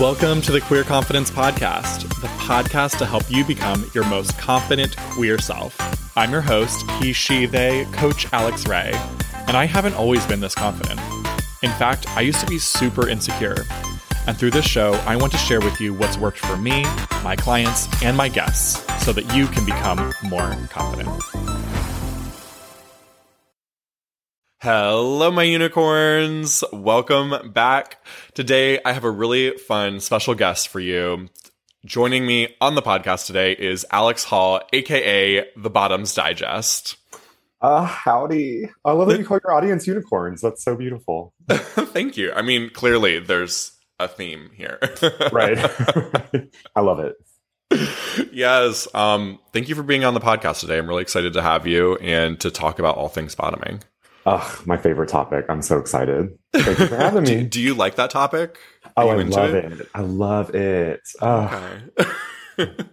Welcome to the Queer Confidence Podcast, the podcast to help you become your most confident queer self. I'm your host, he, she, they, Coach Alex Ray, and I haven't always been this confident. In fact, I used to be super insecure. And through this show, I want to share with you what's worked for me, my clients, and my guests so that you can become more confident. Hello, my unicorns. Welcome back. Today, I have a really fun special guest for you. Joining me on the podcast today is Alex Hall, aka The Bottoms Digest. Uh, howdy. I love that you call your audience unicorns. That's so beautiful. Thank you. I mean, clearly there's a theme here. right. I love it. Yes. Um, thank you for being on the podcast today. I'm really excited to have you and to talk about all things bottoming. Oh, my favorite topic. I'm so excited. Thank you for having me. do, do, you like that topic? Are oh, I love it? it? I love it. Oh. Okay.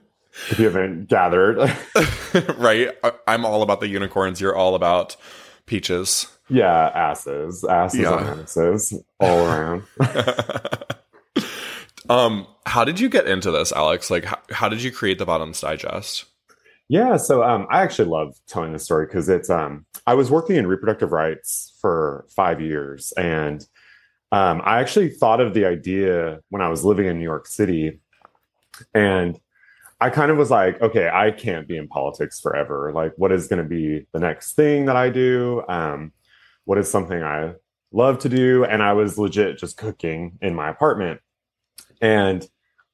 if you haven't gathered. right. I'm all about the unicorns. You're all about peaches. Yeah, asses. Asses yeah. and asses all around. um, how did you get into this, Alex? Like, how, how did you create the Bottoms Digest? Yeah, so um, I actually love telling this story because it's um, I was working in reproductive rights for five years, and um, I actually thought of the idea when I was living in New York City, and I kind of was like, okay, I can't be in politics forever. Like, what is going to be the next thing that I do? Um, what is something I love to do? And I was legit just cooking in my apartment, and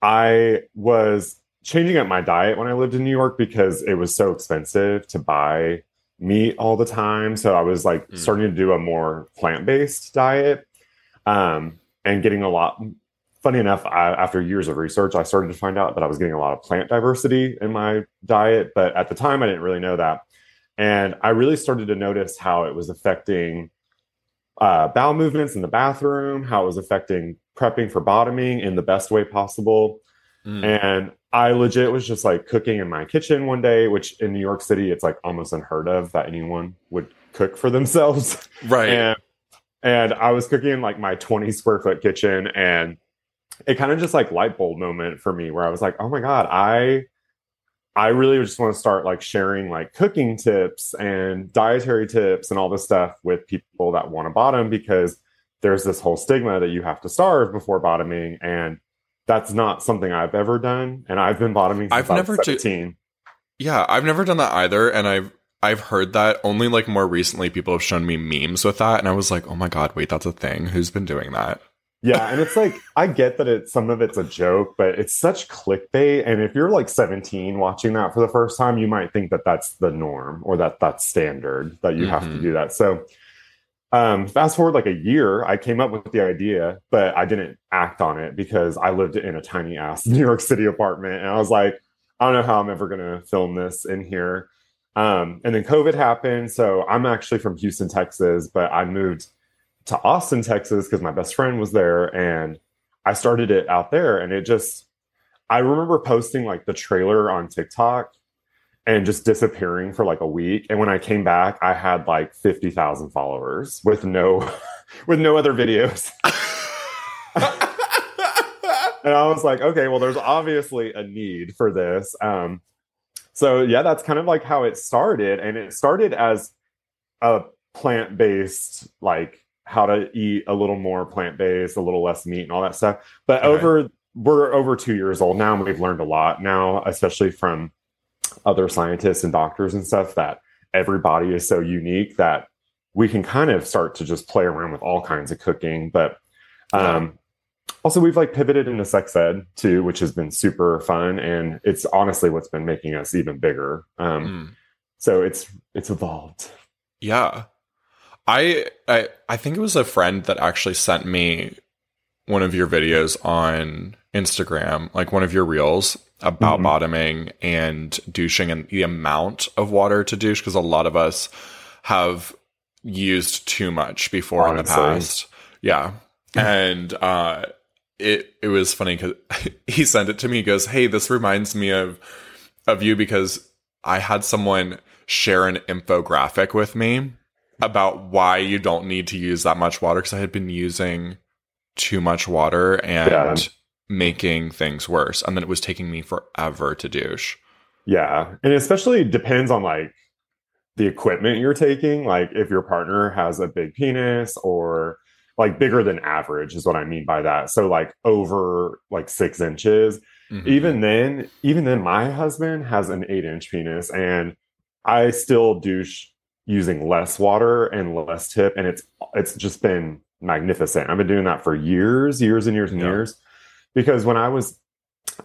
I was changing up my diet when I lived in New York because it was so expensive to buy meat all the time. So I was like mm. starting to do a more plant based diet um, and getting a lot. Funny enough, I, after years of research, I started to find out that I was getting a lot of plant diversity in my diet. But at the time, I didn't really know that. And I really started to notice how it was affecting uh, bowel movements in the bathroom, how it was affecting prepping for bottoming in the best way possible. Mm. And I legit was just like cooking in my kitchen one day, which in New York City, it's like almost unheard of that anyone would cook for themselves. Right. And, and I was cooking in like my 20 square foot kitchen and it kind of just like light bulb moment for me where I was like, oh my God, I I really just want to start like sharing like cooking tips and dietary tips and all this stuff with people that want to bottom because there's this whole stigma that you have to starve before bottoming and that's not something I've ever done, and I've been bottoming. I've never seventeen. yeah, I've never done that either, and I've I've heard that only like more recently. People have shown me memes with that, and I was like, oh my god, wait, that's a thing. Who's been doing that? Yeah, and it's like I get that it's some of it's a joke, but it's such clickbait. And if you're like 17 watching that for the first time, you might think that that's the norm or that that's standard that you mm-hmm. have to mm-hmm. do that. So um, fast forward like a year, I came up with the idea, but I didn't act on it because I lived in a tiny ass New York City apartment. And I was like, I don't know how I'm ever going to film this in here. Um, and then COVID happened. So I'm actually from Houston, Texas, but I moved to Austin, Texas because my best friend was there. And I started it out there. And it just, I remember posting like the trailer on TikTok and just disappearing for like a week. And when I came back, I had like 50,000 followers with no with no other videos. and I was like, okay, well there's obviously a need for this. Um so yeah, that's kind of like how it started and it started as a plant-based like how to eat a little more plant-based, a little less meat and all that stuff. But over we're over 2 years old now and we've learned a lot now, especially from other scientists and doctors and stuff that everybody is so unique that we can kind of start to just play around with all kinds of cooking. But um, also, we've like pivoted into sex ed too, which has been super fun, and it's honestly what's been making us even bigger. Um, mm. So it's it's evolved. Yeah, I, I I think it was a friend that actually sent me one of your videos on Instagram, like one of your reels, about mm-hmm. bottoming and douching and the amount of water to douche because a lot of us have used too much before Honestly. in the past. Yeah. and uh it it was funny cuz he sent it to me he goes, "Hey, this reminds me of of you because I had someone share an infographic with me about why you don't need to use that much water because I had been using too much water and yeah making things worse. And then it was taking me forever to douche. Yeah. And especially depends on like the equipment you're taking. Like if your partner has a big penis or like bigger than average is what I mean by that. So like over like six inches. Mm-hmm. Even then, even then, my husband has an eight inch penis and I still douche using less water and less tip. And it's it's just been magnificent. I've been doing that for years, years and years and yeah. years. Because when I was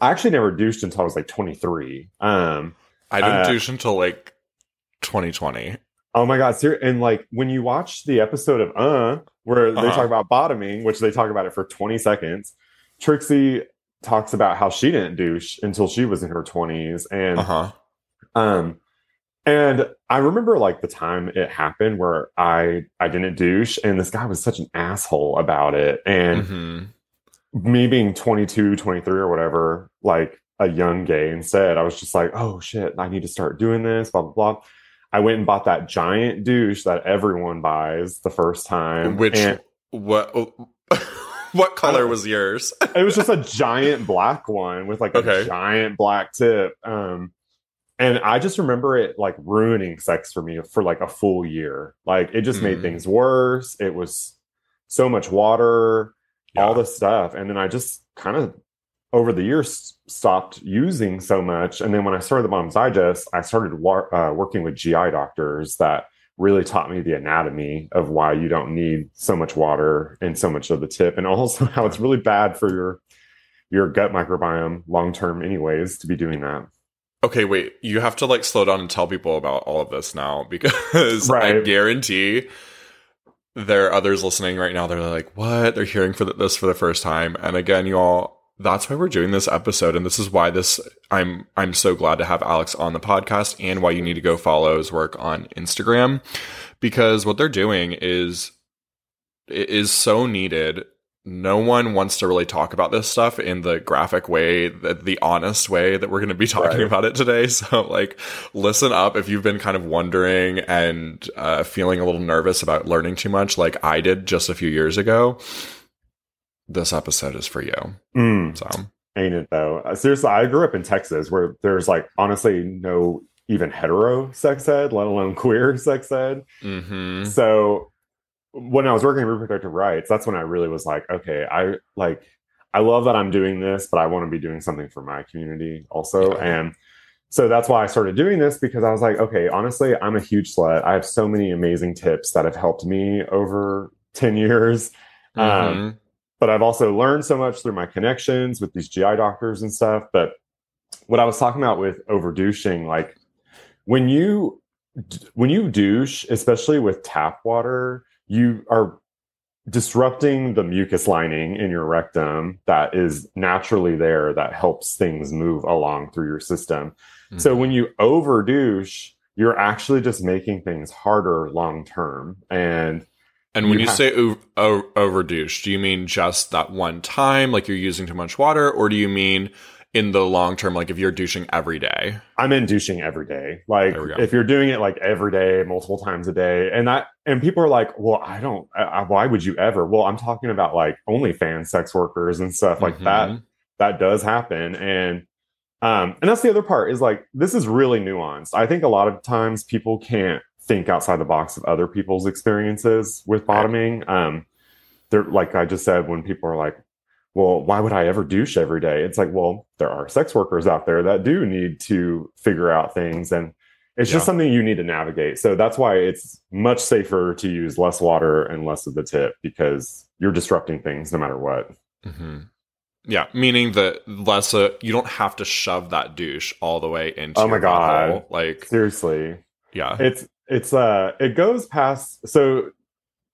I actually never douched until I was like 23. Um I didn't uh, douche until like 2020. Oh my god, ser- and like when you watch the episode of Uh where uh-huh. they talk about bottoming, which they talk about it for 20 seconds, Trixie talks about how she didn't douche until she was in her 20s and uh-huh. um and I remember like the time it happened where I I didn't douche and this guy was such an asshole about it and mm-hmm. me being 22, 23 or whatever, like a young gay instead, I was just like, "Oh shit, I need to start doing this, blah blah blah." I went and bought that giant douche that everyone buys the first time. Which and, what what color was yours? it was just a giant black one with like okay. a giant black tip. Um and I just remember it like ruining sex for me for like a full year. Like it just mm. made things worse. It was so much water, yeah. all this stuff. And then I just kind of over the years stopped using so much. And then when I started the Bottom's Digest, I started uh, working with GI doctors that really taught me the anatomy of why you don't need so much water and so much of the tip, and also how it's really bad for your your gut microbiome long term, anyways, to be doing that. Okay, wait. You have to like slow down and tell people about all of this now because right. I guarantee there are others listening right now. They're like, "What?" They're hearing for this for the first time. And again, y'all, that's why we're doing this episode, and this is why this. I'm I'm so glad to have Alex on the podcast, and why you need to go follow his work on Instagram because what they're doing is is so needed no one wants to really talk about this stuff in the graphic way, the, the honest way that we're going to be talking right. about it today. So, like, listen up if you've been kind of wondering and uh, feeling a little nervous about learning too much, like I did just a few years ago. This episode is for you. Mm. So, ain't it though? Uh, seriously, I grew up in Texas where there's like honestly no even hetero sex ed, let alone queer sex ed. Mm-hmm. So when I was working in reproductive rights, that's when I really was like, okay, I like, I love that I'm doing this, but I want to be doing something for my community also. Yeah. And so that's why I started doing this because I was like, okay, honestly, I'm a huge slut. I have so many amazing tips that have helped me over 10 years. Um, mm-hmm. Um, but I've also learned so much through my connections with these GI doctors and stuff. But what I was talking about with overdouching, like when you when you douche, especially with tap water, you are disrupting the mucus lining in your rectum that is naturally there that helps things move along through your system. Mm-hmm. So when you over douche, you're actually just making things harder long term. And and when you, you say over, over douche, do you mean just that one time, like you're using too much water, or do you mean in the long term, like if you're douching every day? I'm in douching every day. Like if you're doing it like every day, multiple times a day, and that, and people are like, well, I don't, I, why would you ever? Well, I'm talking about like only OnlyFans sex workers and stuff like mm-hmm. that. That does happen. And, um, and that's the other part is like, this is really nuanced. I think a lot of times people can't think outside the box of other people's experiences with bottoming. Um, they're like I just said, when people are like, well, why would I ever douche every day? It's like, well, there are sex workers out there that do need to figure out things and it's yeah. just something you need to navigate. So that's why it's much safer to use less water and less of the tip because you're disrupting things no matter what. Mm-hmm. Yeah, meaning that less uh, you don't have to shove that douche all the way into. Oh my god! Hole. Like seriously, yeah. It's it's uh it goes past so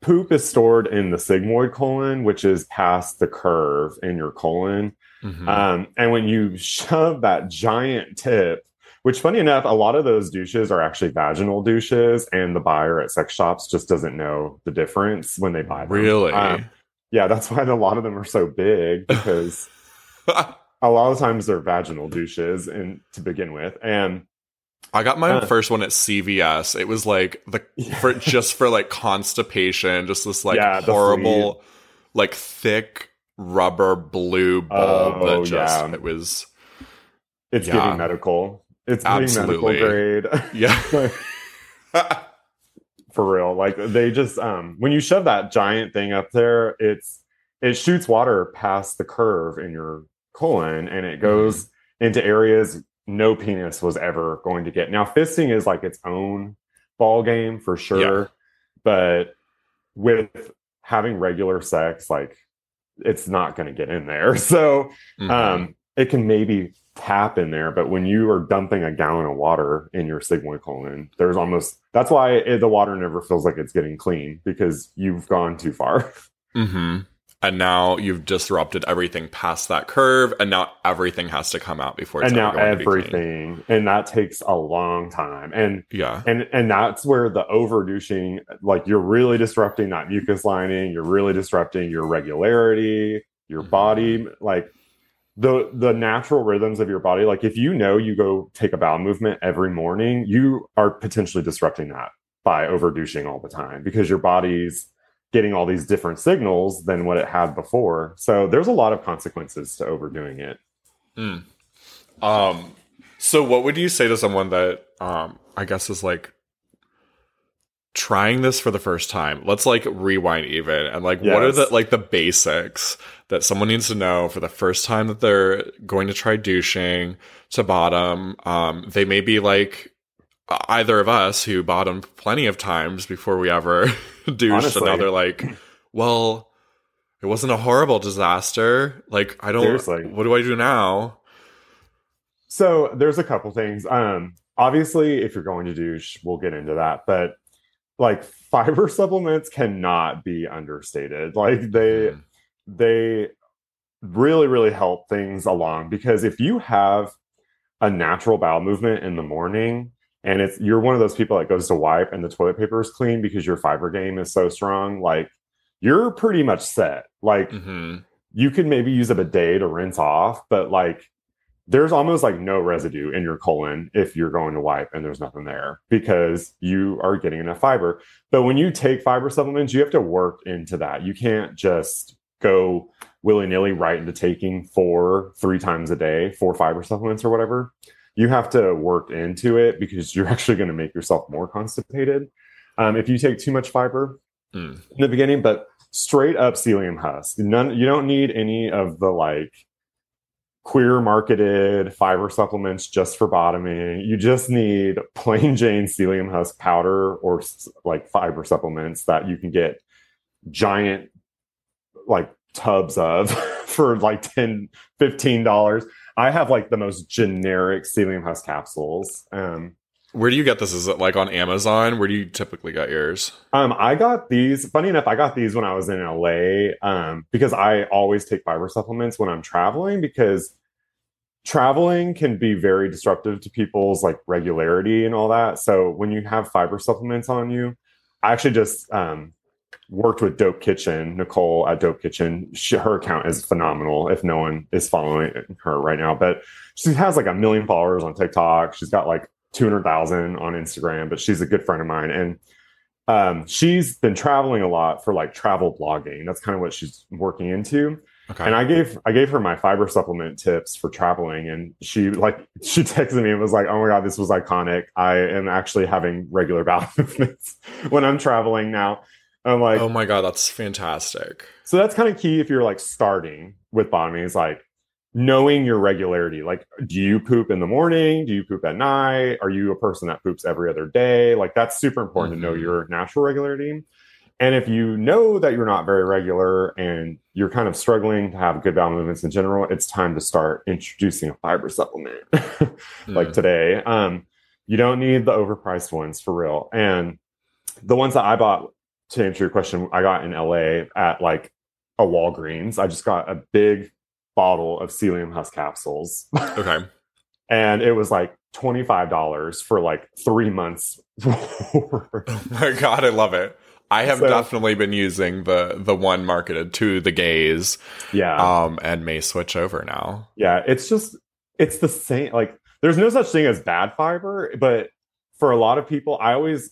poop is stored in the sigmoid colon, which is past the curve in your colon. Mm-hmm. Um, and when you shove that giant tip, which funny enough, a lot of those douches are actually vaginal douches, and the buyer at sex shops just doesn't know the difference when they buy them. Really? Um, yeah, that's why a lot of them are so big because a lot of times they're vaginal douches and to begin with. And I got my uh, first one at CVS. It was like the yeah. for just for like constipation, just this like yeah, horrible, like thick rubber blue bulb Oh, that just yeah. it was It's giving medical. It's Absolutely. medical grade. yeah. for real. Like they just um when you shove that giant thing up there, it's it shoots water past the curve in your colon and it goes into areas no penis was ever going to get. Now fisting is like its own ball game for sure, Yeah. but with having regular sex, like it's not going to get in there. So Mhm. um, it can maybe tap in there, but when you are dumping a gallon of water in your sigmoid colon, there's almost that's why it, the water never feels like it's getting clean because you've gone too far. Mhm. And now you've disrupted everything past that curve, and now everything has to come out before it's and now going to be clean. everything, and that takes a long time. And Yeah. and and that's where the overdouching like you're really disrupting that mucus lining, you're really disrupting your regularity, your Mhm. body, like the the natural rhythms of your body. Like if you know you go take a bowel movement every morning, you are potentially disrupting that by overdouching all the time because your body's getting all these different signals than what it had before. So there's a lot of consequences to overdoing it. Mm. Um. So, what would you say to someone that, um, I guess is like trying this for the first time? Let's like rewind even and like, what are the like the basics that someone needs to know for the first time that they're going to try douching to bottom? Um, they may be like either of us who bottomed plenty of times before we ever douched, and Honestly. now they're like, well. It wasn't a horrible disaster. Like I don't. Seriously. What do I do now? So there's a couple things. Um, obviously, if you're going to douche, we'll get into that. But like fiber supplements cannot be understated. Like they Mm. they really really help things along because if you have a natural bowel movement in the morning and it's you're one of those people that goes to wipe and the toilet paper is clean because your fiber game is so strong, like you're pretty much set. Like Mhm. you could maybe use up a bidet to rinse off, but like there's almost like no residue in your colon if you're going to wipe and there's nothing there because you are getting enough fiber. But when you take fiber supplements, you have to work into that. You can't just go willy nilly right into taking four, three times a day, four fiber supplements or whatever. You have to work into it because you're actually going to make yourself more constipated. Um, if you take too much fiber, Mm. in the beginning, but straight up psyllium husk. None you don't need any of the like queer marketed fiber supplements just for bottoming. You just need plain Jane psyllium husk powder or like fiber supplements that you can get giant like tubs of for like 10 15 dollars. I have like the most generic psyllium husk capsules. Um Where do you get this? Is it like on Amazon? Where do you typically get yours? Um, I got these. Funny enough, I got these when I was in LA. Um, because I always take fiber supplements when I'm traveling because traveling can be very disruptive to people's like regularity and all that. So when you have fiber supplements on you, I actually just um worked with Dope Kitchen, Nicole at Dope Kitchen. She, her account is phenomenal. If no one is following her right now, but she has like a million followers on TikTok. She's got like 200,000 on Instagram, but she's a good friend of mine. And um, she's been traveling a lot for like travel blogging. That's kind of what she's working into. Okay. And I gave I gave her my fiber supplement tips for traveling, and she like she texted me and was like, "Oh my god, this was iconic. I am actually having regular bowel movements when I'm traveling now." I'm like, oh my god, that's fantastic. so that's kind of key if you're like starting with bottoming is like knowing your regularity. Like, do you poop in the morning? Do you poop at night? Are you a person that poops every other day? Like, that's super important to know Mhm. your natural regularity. And if you know that you're not very regular and you're kind of struggling to have good bowel movements in general, it's time to start introducing a fiber supplement like Mm. today. Um, you don't need the overpriced ones for real. And the ones that I bought to answer your question, I got in LA at like a Walgreens. I just got a big bottle of psyllium husk capsules, okay. and it was like twenty five dollars for like three months. Oh my god, I love it. I have So- definitely been using the the one marketed to the gays, yeah, um, and may switch over now. yeah. It's just it's the same. Like, there's no such thing as bad fiber, but for a lot of people, I always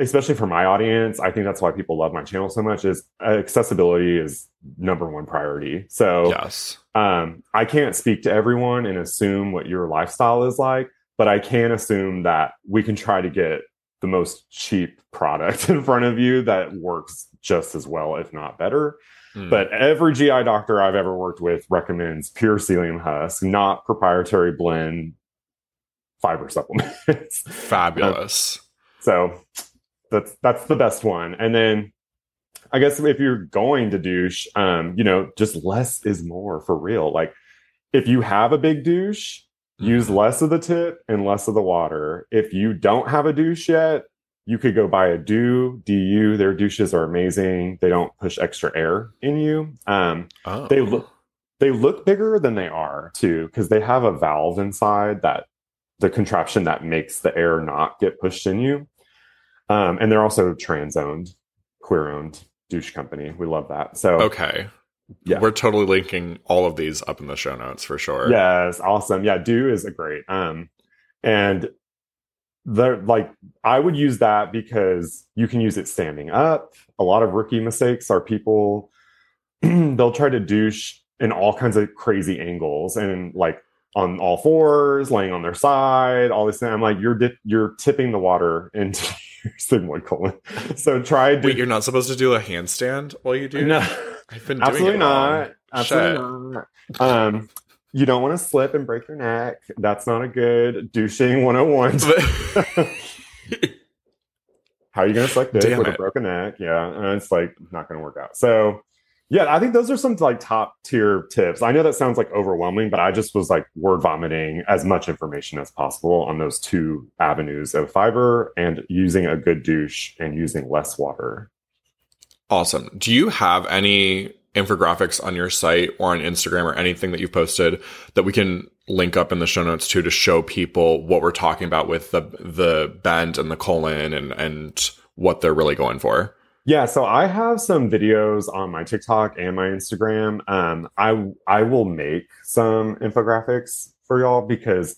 especially for my audience, I think that's why people love my channel so much is accessibility is number one priority. So yes. um, I can't speak to everyone and assume what your lifestyle is like, but I can assume that we can try to get the most cheap product in front of you that works just as well, if not better. Mm. But every GI doctor I've ever worked with recommends pure psyllium husk, not proprietary blend fiber supplements. fabulous. so that's that's the best one. And then I guess if you're going to douche, um, you know, just less is more for real. Like if you have a big douche, use Mhm. less of the tip and less of the water. If you don't have a douche yet, you could go buy a Du Douche their douches are amazing they don't push extra air in you um, Oh. they look they look bigger than they are too because they have a valve inside that the contraption that makes the air not get pushed in you um, and they're also trans owned queer owned douche company we love that so okay. Yeah. We're totally linking all of these up in the show notes for sure. Yes, awesome. Yeah, Du is a great. Um, and the like I would use that because you can use it standing up. A lot of rookie mistakes are people they'll try to douche in all kinds of crazy angles and like on all fours, laying on their side, all this. I'm like, you're dip, you're tipping the water into sigmoid colon. So try to Wait, you're not supposed to do a handstand while you do? no. I've been doing Absolutely not. Absolutely not. Um, you don't want to slip and break your neck. That's not a good douching 101. How are you going to suck dick Damn with it. a broken neck? Yeah, and it's like not going to work out. So, yeah, I think those are some like top tier tips. I know that sounds like overwhelming, but I just was like word vomiting as much information as possible on those two avenues of fiber and using a good douche and using less water. Awesome. Do you have any infographics on your site or on Instagram or anything that you've posted that we can link up in the show notes too to show people what we're talking about with the the bend and the colon and and what they're really going for? Yeah, so I have some videos on my TikTok and my Instagram. Um, I I will make some infographics for y'all because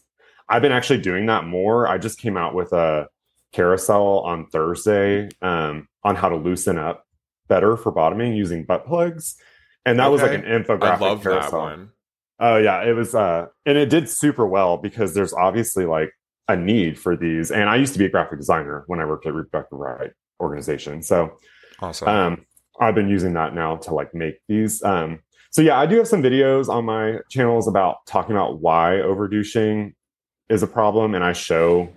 I've been actually doing that more. I just came out with a carousel on Thursday um, on how to loosen up better for bottoming using butt plugs, and that was like an infographic I love that carousel. one. Oh yeah, it was uh and it did super well because there's obviously like a need for these. And I used to be a graphic designer when I worked at Reproductive Right organization. So Awesome. um I've been using that now to like make these. Um so yeah, I do have some videos on my channels about talking about why overdouching is a problem and I show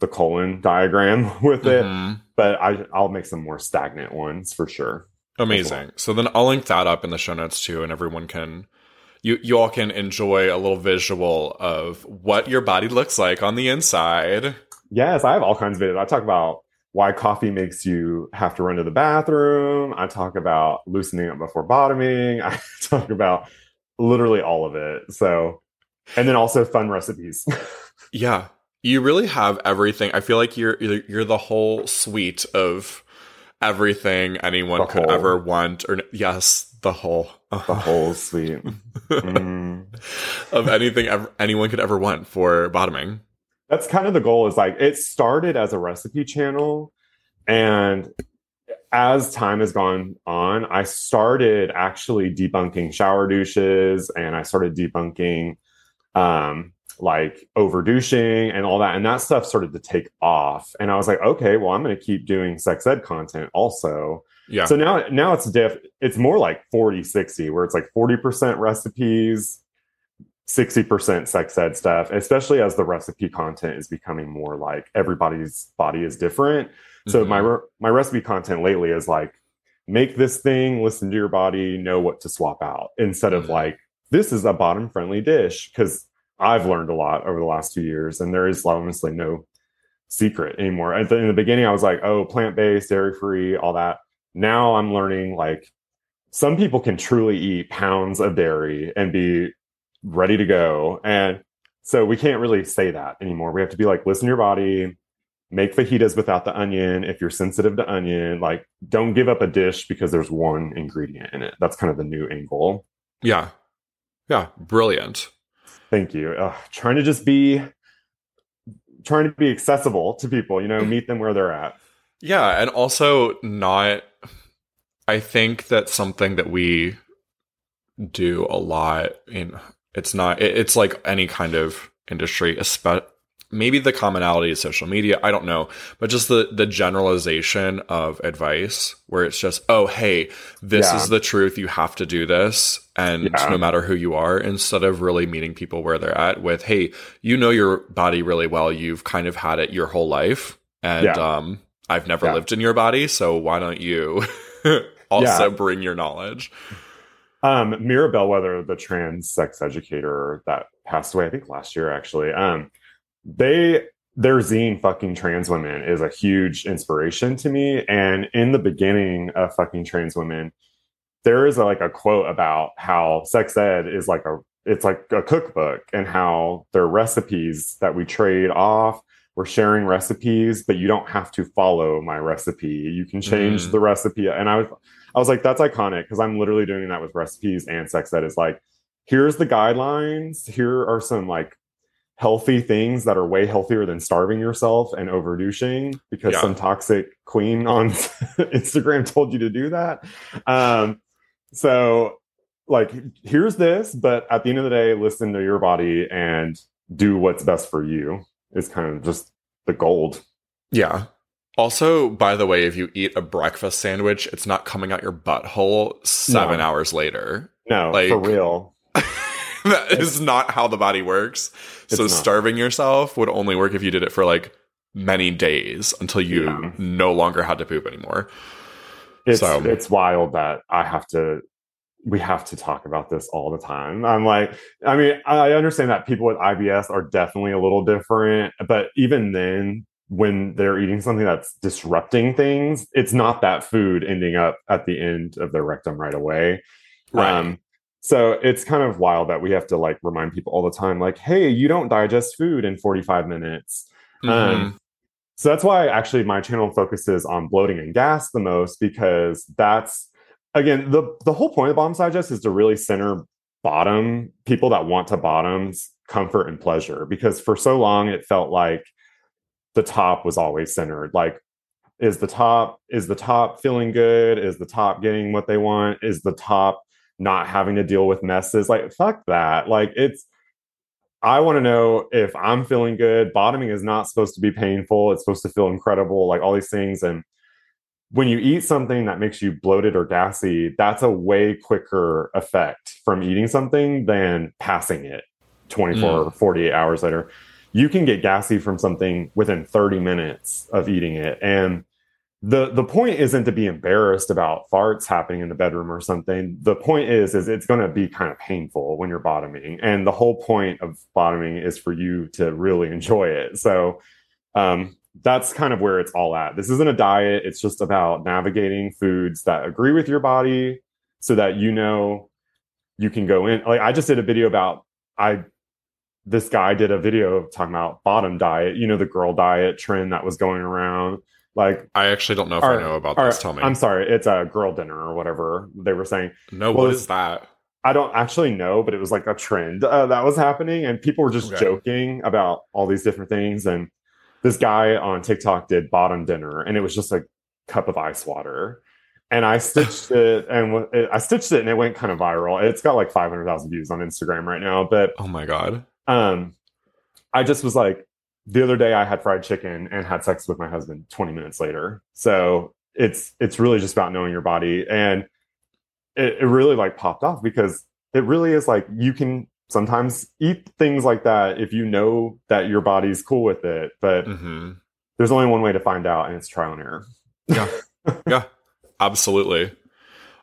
the colon diagram with it, Mhm. but I I'll make some more stagnant ones for sure. Amazing. So then I'll link that up in the show notes too, and everyone can you you all can enjoy a little visual of what your body looks like on the inside. Yes, I have all kinds of videos. I talk about why coffee makes you have to run to the bathroom. I talk about loosening up before bottoming. I talk about literally all of it. So, and then also fun recipes. Yeah, you really have everything. I feel like you're you're, the whole suite of everything anyone The could whole. ever want. Or yes, the whole the whole suite. Mm. of anything ever, anyone could ever want for bottoming. That's kind of the goal is like it started as a recipe channel and as time has gone on, I started actually debunking shower douches and I started debunking um like over douching and all that. And that stuff started to take off. And I was like, okay, well, I'm going to keep doing sex ed content also. Yeah. So now, now it's diff. It's more like 40, 60, where it's like 40% recipes, 60% sex ed stuff, especially as the recipe content is becoming more like everybody's body is different. So Mhm. my, re- my recipe content lately is like, make this thing, listen to your body, know what to swap out instead of Mhm. like, this is a bottom friendly dish. Cause I've learned a lot over the last two years and there is honestly no secret anymore. At the, in the beginning, I was like, oh, plant based, dairy free, all that. Now I'm learning like some people can truly eat pounds of dairy and be ready to go. And so we can't really say that anymore. We have to be like, listen to your body, make fajitas without the onion if you're sensitive to onion. Like, don't give up a dish because there's one ingredient in it. That's kind of the new angle. yeah. Yeah. Brilliant. Thank you. Trying to just be trying to be accessible to people, you know, meet them where they're at. Yeah, and also not I think that's something that we do a lot in it's not it, it's like any kind of industry, especially maybe the commonality is social media i don't know but just the the generalization of advice where it's just oh hey this Yeah. is the truth you have to do this and Yeah. no matter who you are instead of really meeting people where they're at with hey you know your body really well you've kind of had it your whole life and Yeah. um i've never lived in your body so why don't you also bring your knowledge Um, Mira Bellwether, the trans sex educator that passed away, I think last year actually. Um, they their zine fucking trans women is a huge inspiration to me. And in the beginning of fucking trans women, there is a, like a quote about how sex ed is like a it's like a cookbook and how there are recipes that we trade off. We're sharing recipes, but you don't have to follow my recipe. You can change Mm. the recipe. And I was I was like, that's iconic because I'm literally doing that with recipes and sex ed is like, here's the guidelines. Here are some like healthy things that are way healthier than starving yourself and overdouching because Yeah. some toxic queen on Instagram told you to do that. Um, so like, here's this, but at the end of the day, listen to your body and do what's best for you is kind of just the gold. Yeah. Also, by the way, if you eat a breakfast sandwich, it's not coming out your butthole seven No. hours later. No, Like- for real. that is not how the body works. So not. starving yourself would only work if you did it for like many days until you Yeah. no longer had to poop anymore. it's So- it's wild that I have to we have to talk about this all the time. I'm like, I mean, I understand that people with IBS are definitely a little different, but even then, when they're eating something that's disrupting things, it's not that food ending up at the end of their rectum right away. Um, so it's kind of wild that we have to like remind people all the time, like, hey, you don't digest food in 45 minutes. Mhm. Um, so that's why actually my channel focuses on bloating and gas the most because that's again the the whole point of bottom digest is to really center bottom people that want to bottoms comfort and pleasure because for so long it felt like the top was always centered like is the top is the top feeling good is the top getting what they want is the top not having to deal with messes like fuck that like it's I want to know if I'm feeling good. Bottoming is not supposed to be painful. It's supposed to feel incredible, like all these things. And when you eat something that makes you bloated or gassy, that's a way quicker effect from eating something than passing it 24 mm. or 48 hours later. You can get gassy from something within 30 minutes of eating it. And the the point isn't to be embarrassed about farts happening in the bedroom or something. The point is is it's going to be kind of painful when you're bottoming, and the whole point of bottoming is for you to really enjoy it. So um, that's kind of where it's all at. This isn't a diet; it's just about navigating foods that agree with your body, so that you know you can go in. Like I just did a video about I. This guy did a video talking about bottom diet, you know, the girl diet trend that was going around. Like I actually don't know if I know about or, this. Tell me. I'm sorry, it's a girl dinner or whatever they were saying. no, well, what is that? I don't actually know, but it was like a trend uh, that was happening, and people were just Okay. joking about all these different things. And this guy on TikTok did bottom dinner, and it was just a cup of ice water. And I stitched it, and it, I stitched it, and it went kind of viral. It's got like 500,000 views on Instagram right now, but Oh my god. Um i just was like the other day i had fried chicken and had sex with my husband 20 minutes later so it's it's really just about knowing your body and it, it really like popped off because it really is like you can sometimes eat things like that if you know that your body's cool with it but hmm there's only one way to find out and it's trial and error Yeah. yeah. Absolutely.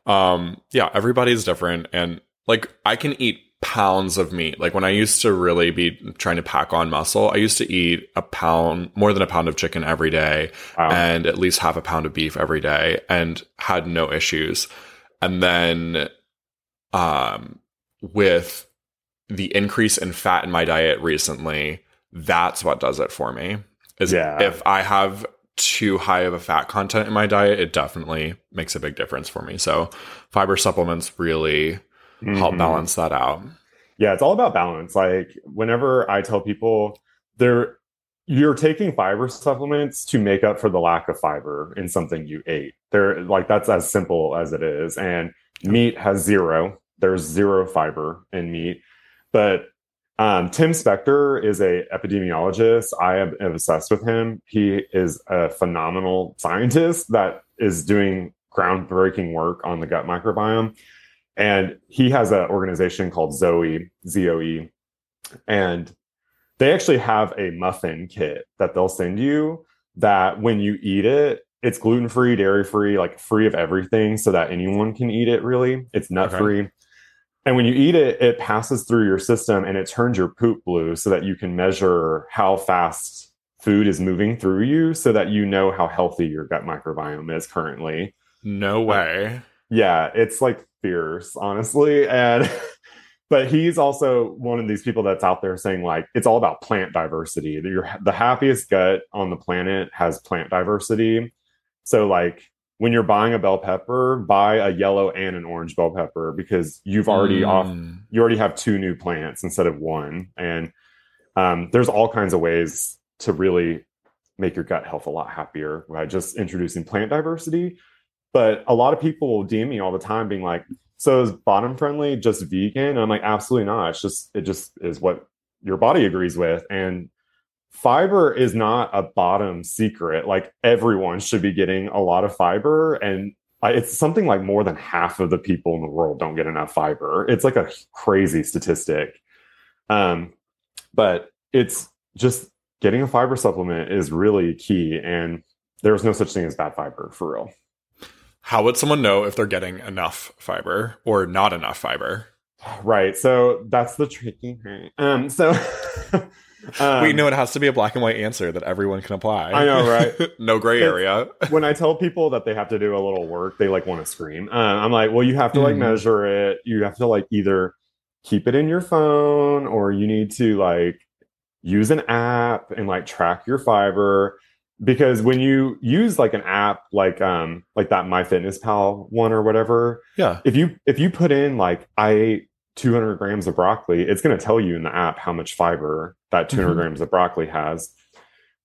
Um, yeah, everybody's different. And like I can eat pounds of meat. Like when I used to really be trying to pack on muscle, I used to eat a pound, more than a pound of chicken every day Wow. and at least half a pound of beef every day and had no issues. And then um with the increase in fat in my diet recently, that's what does it for me. Is Yeah. if I have too high of a fat content in my diet, it definitely makes a big difference for me. So fiber supplements really help Mhm. balance that out. Yeah, it's all about balance. Like whenever I tell people there you're taking fiber supplements to make up for the lack of fiber in something you ate. They're like that's as simple as it is. And meat has zero. There's zero fiber in meat. But um, Tim Spector is a epidemiologist. I am obsessed with him. He is a phenomenal scientist that is doing groundbreaking work on the gut microbiome. And he has an organization called Zoe, Z O E. And they actually have a muffin kit that they'll send you that when you eat it, it's gluten free, dairy free, like free of everything so that anyone can eat it really. It's nut free. Okay. And when you eat it, it passes through your system and it turns your poop blue so that you can measure how fast food is moving through you so that you know how healthy your gut microbiome is currently. No uh, way. Yeah, it's like fierce, honestly. And but he's also one of these people that's out there saying like it's all about plant diversity. You're, the happiest gut on the planet has plant diversity. So like when you're buying a bell pepper, buy a yellow and an orange bell pepper because you've already mm. off you already have two new plants instead of one. And um, there's all kinds of ways to really make your gut health a lot happier by just introducing plant diversity. But a lot of people will DM me all the time being like, so is bottom friendly just vegan? And I'm like, absolutely not. It's just it just is what your body agrees with. And fiber is not a bottom secret. Like everyone should be getting a lot of fiber. And it's something like more than half of the people in the world don't get enough fiber. It's like a crazy statistic. Um, but it's just getting a fiber supplement is really key. And there's no such thing as bad fiber for real. How would someone know if they're getting enough fiber or not enough fiber? Right. So that's the tricky thing. Um, so um, we know it has to be a black and white answer that everyone can apply. I know, right? no gray area. when I tell people that they have to do a little work, they like want to scream. Um, I'm like, well, you have to like mm. measure it. You have to like either keep it in your phone or you need to like use an app and like track your fiber because when you use like an app like um like that MyFitnessPal one or whatever yeah. if you if you put in like i ate 200 grams of broccoli it's going to tell you in the app how much fiber that 200 mm-hmm. grams of broccoli has.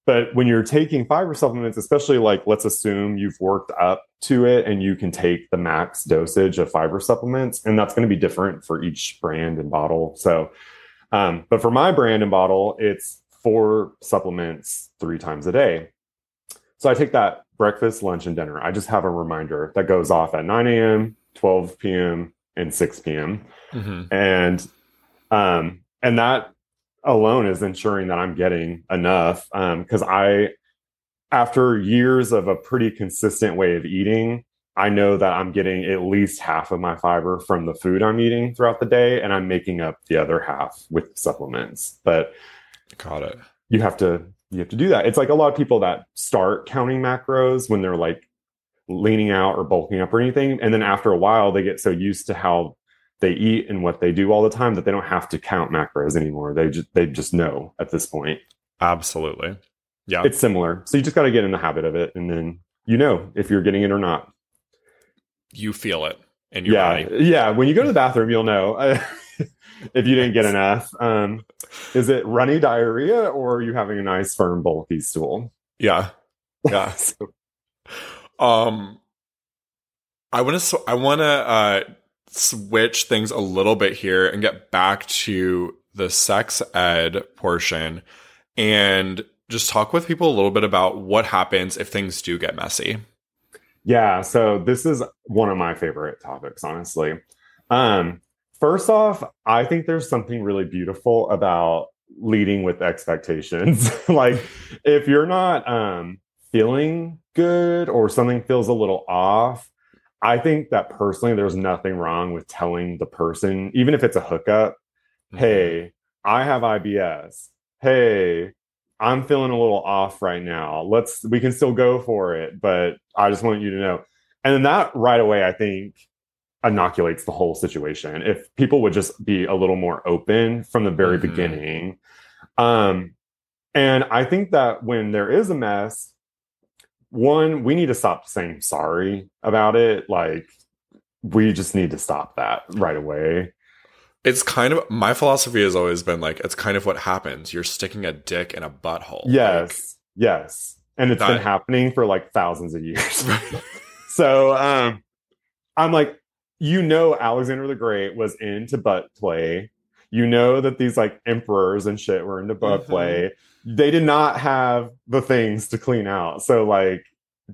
But when you're taking fiber supplements especially like let's assume you've worked up to it and you can take the max dosage of fiber supplements and that's going to be different for each brand and bottle. So um, but for my brand and bottle it's four supplements three times a day so I take that breakfast, lunch, and dinner. I just have a reminder that goes off at 9 a.m., 12 p.m., and 6 p.m. Mm-hmm. And um, and that alone is ensuring that I'm getting enough. Um, Because I, after years of a pretty consistent way of eating, I know that I'm getting at least half of my fiber from the food I'm eating throughout the day, and I'm making up the other half with supplements. But got it. You have to you have to do that. It's like a lot of people that start counting macros when they're like leaning out or bulking up or anything. And then after a while, they get so used to how they eat and what they do all the time that they don't have to count macros anymore. They just, they just know at this point. Absolutely. Yeah. It's similar. So you just got to get in the habit of it. And then you know if you're getting it or not. You feel it your yeah, body. Yeah. When you go to the bathroom, you'll know. if you didn't get enough. Um, is it runny diarrhea or are you having a nice firm bulky stool? Yeah, yeah. so. Um, I want to. I want to uh, switch things a little bit here and get back to the sex ed portion and just talk with people a little bit about what happens if things do get messy. Yeah, so this is one of my favorite topics, honestly. Um, First off, I think there's something really beautiful about leading with expectations. like if you're not um feeling good or something feels a little off, I think that personally there's nothing wrong with telling the person even if it's a hookup, mm-hmm. "Hey, I have IBS. Hey, I'm feeling a little off right now. Let's we can still go for it, but I just want you to know." And then that right away I think inoculates the whole situation. If people would just be a little more open from the very mm-hmm. beginning. Um, and I think that when there is a mess, one, we need to stop saying sorry about it. Like, we just need to stop that right away. it's kind of my philosophy has always been like it's kind of what happens. You're sticking a dick in a butthole. Yes. Like, yes. And it's that, been happening for like thousands of years. so um I'm like, you know Alexander the Great was into butt play. You know that these like emperors and shit were into butt mm-hmm. play. They did not have the things to clean out. So like,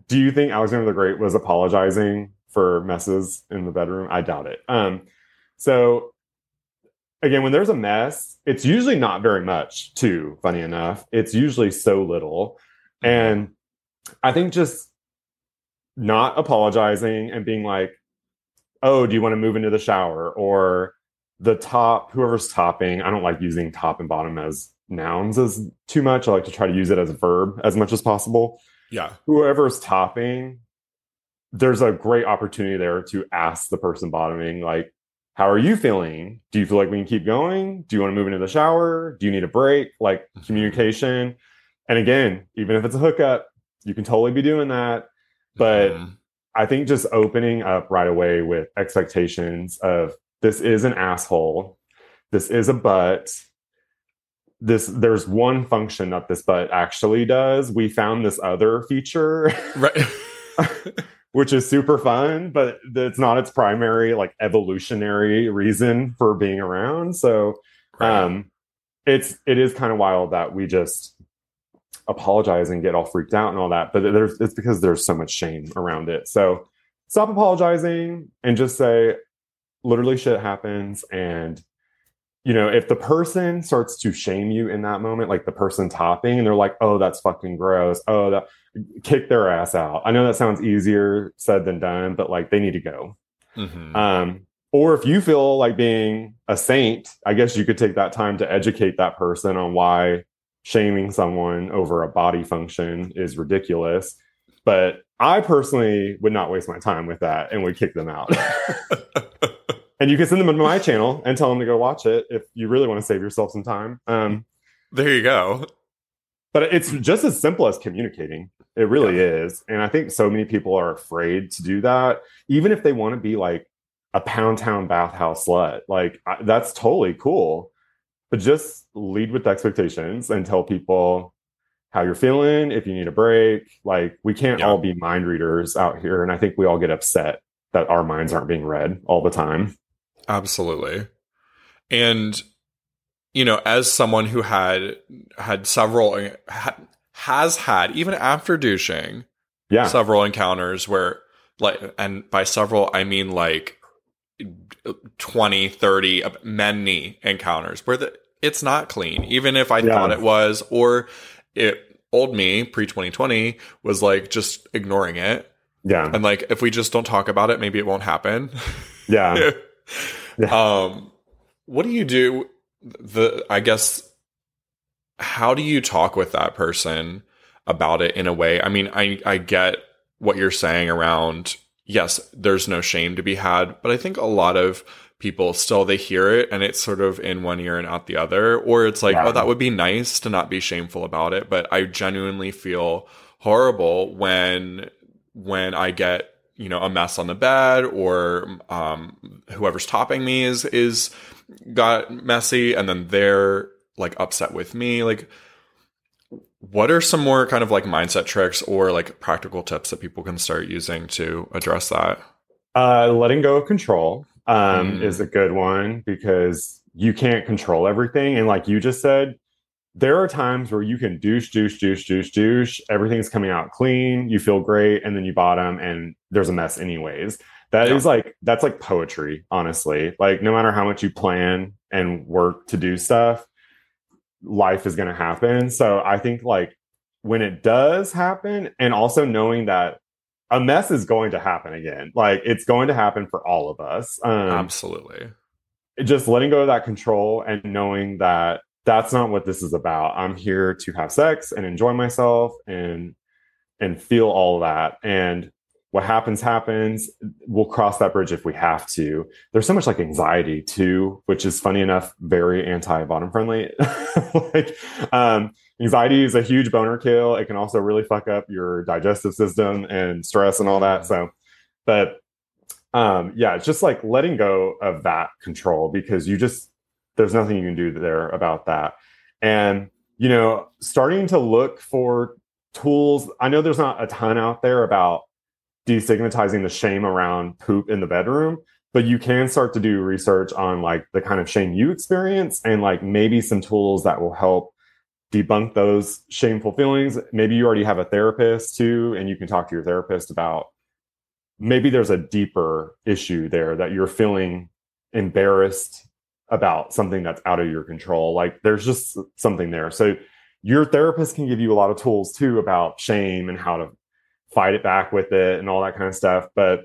do you think Alexander the Great was apologizing for messes in the bedroom? I doubt it. Um so again, when there's a mess, it's usually not very much, too, funny enough. It's usually so little. Mm-hmm. And I think just not apologizing and being like, oh, do you want to move into the shower? Or the top, whoever's topping, I don't like using top and bottom as nouns as too much. I like to try to use it as a verb as much as possible. Yeah. Whoever's topping, there's a great opportunity there to ask the person bottoming, like, how are you feeling? Do you feel like we can keep going? Do you want to move into the shower? Do you need a break? Like communication. And again, even if it's a hookup, you can totally be doing that. But mm-hmm. I think just opening up right away with expectations of this is an asshole. This is a butt. This there's one function that this butt actually does. We found this other feature. Right. which is super fun, but it's not its primary like evolutionary reason for being around. So right. um it's it is kind of wild that we just apologize and get all freaked out and all that, but there's it's because there's so much shame around it. So stop apologizing and just say literally shit happens and you know, if the person starts to shame you in that moment, like the person topping, and they're like, oh, that's fucking gross. Oh, that kick their ass out. I know that sounds easier said than done, but like they need to go. Mm-hmm. Um, or if you feel like being a saint, I guess you could take that time to educate that person on why shaming someone over a body function is ridiculous. But I personally would not waste my time with that and would kick them out. and you can send them to my channel and tell them to go watch it if you really want to save yourself some time. Um, there you go. But it's just as simple as communicating. It really yeah. is. And I think so many people are afraid to do that, even if they want to be like a pound town bathhouse slut. Like, I, that's totally cool. But just lead with expectations and tell people how you're feeling, if you need a break. Like, we can't yeah. all be mind readers out here. And I think we all get upset that our minds aren't being read all the time. Absolutely. And you know, as someone who had had several ha, has had even after douching, yeah, several encounters where like and by several I mean like 20, 30, many encounters where the, it's not clean, even if I yeah. thought it was, or it old me pre 2020 was like just ignoring it. Yeah. And like if we just don't talk about it, maybe it won't happen. Yeah. yeah. Um what do you do the I guess how do you talk with that person about it in a way? I mean, I I get what you're saying around yes, there's no shame to be had, but I think a lot of people still they hear it and it's sort of in one ear and out the other or it's like, yeah. "Oh, that would be nice to not be shameful about it," but I genuinely feel horrible when when I get you know a mess on the bed or um, whoever's topping me is is got messy and then they're like upset with me. Like what are some more kind of like mindset tricks or like practical tips that people can start using to address that? Uh letting go of control um mm. is a good one because you can't control everything and like you just said there are times where you can douche, douche, douche, douche, douche. Everything's coming out clean. You feel great. And then you bottom and there's a mess anyways. That yeah. is like, that's like poetry, honestly. Like, no matter how much you plan and work to do stuff, life is going to happen. So I think like when it does happen, and also knowing that a mess is going to happen again, like it's going to happen for all of us. Um, Absolutely. Just letting go of that control and knowing that that's not what this is about. I'm here to have sex and enjoy myself and and feel all that. And what happens happens. We'll cross that bridge if we have to. There's so much like anxiety too, which is funny enough, very anti-bottom friendly. like um, anxiety is a huge boner kill. It can also really fuck up your digestive system and stress and all that. So, but um, yeah, it's just like letting go of that control because you just there's nothing you can do there about that. And you know, starting to look for tools. I know there's not a ton out there about destigmatizing the shame around poop in the bedroom, but you can start to do research on like the kind of shame you experience and like maybe some tools that will help debunk those shameful feelings. Maybe you already have a therapist too, and you can talk to your therapist about maybe there's a deeper issue there that you're feeling embarrassed about something that's out of your control. Like there's just something there. So your therapist can give you a lot of tools too about shame and how to fight it back with it and all that kind of stuff. But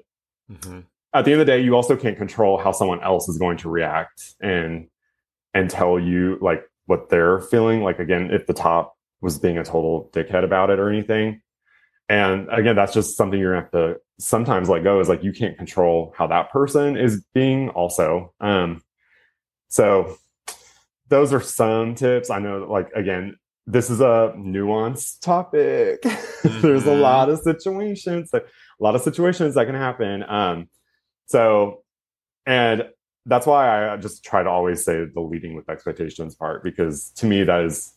mm-hmm at the end of the day, you also can't control how someone else is going to react and and tell you like what they're feeling. Like again, if the top was being a total dickhead about it or anything. And again, that's just something you're gonna have to sometimes let go is like you can't control how that person is being also. Um so those are some tips. I know like again, this is a nuanced topic. Mm-hmm. There's a mm-hmm. lot of situations that a lot of situations that can happen. Um so, and that's why I just try to always say the leading with expectations part, because to me, that is,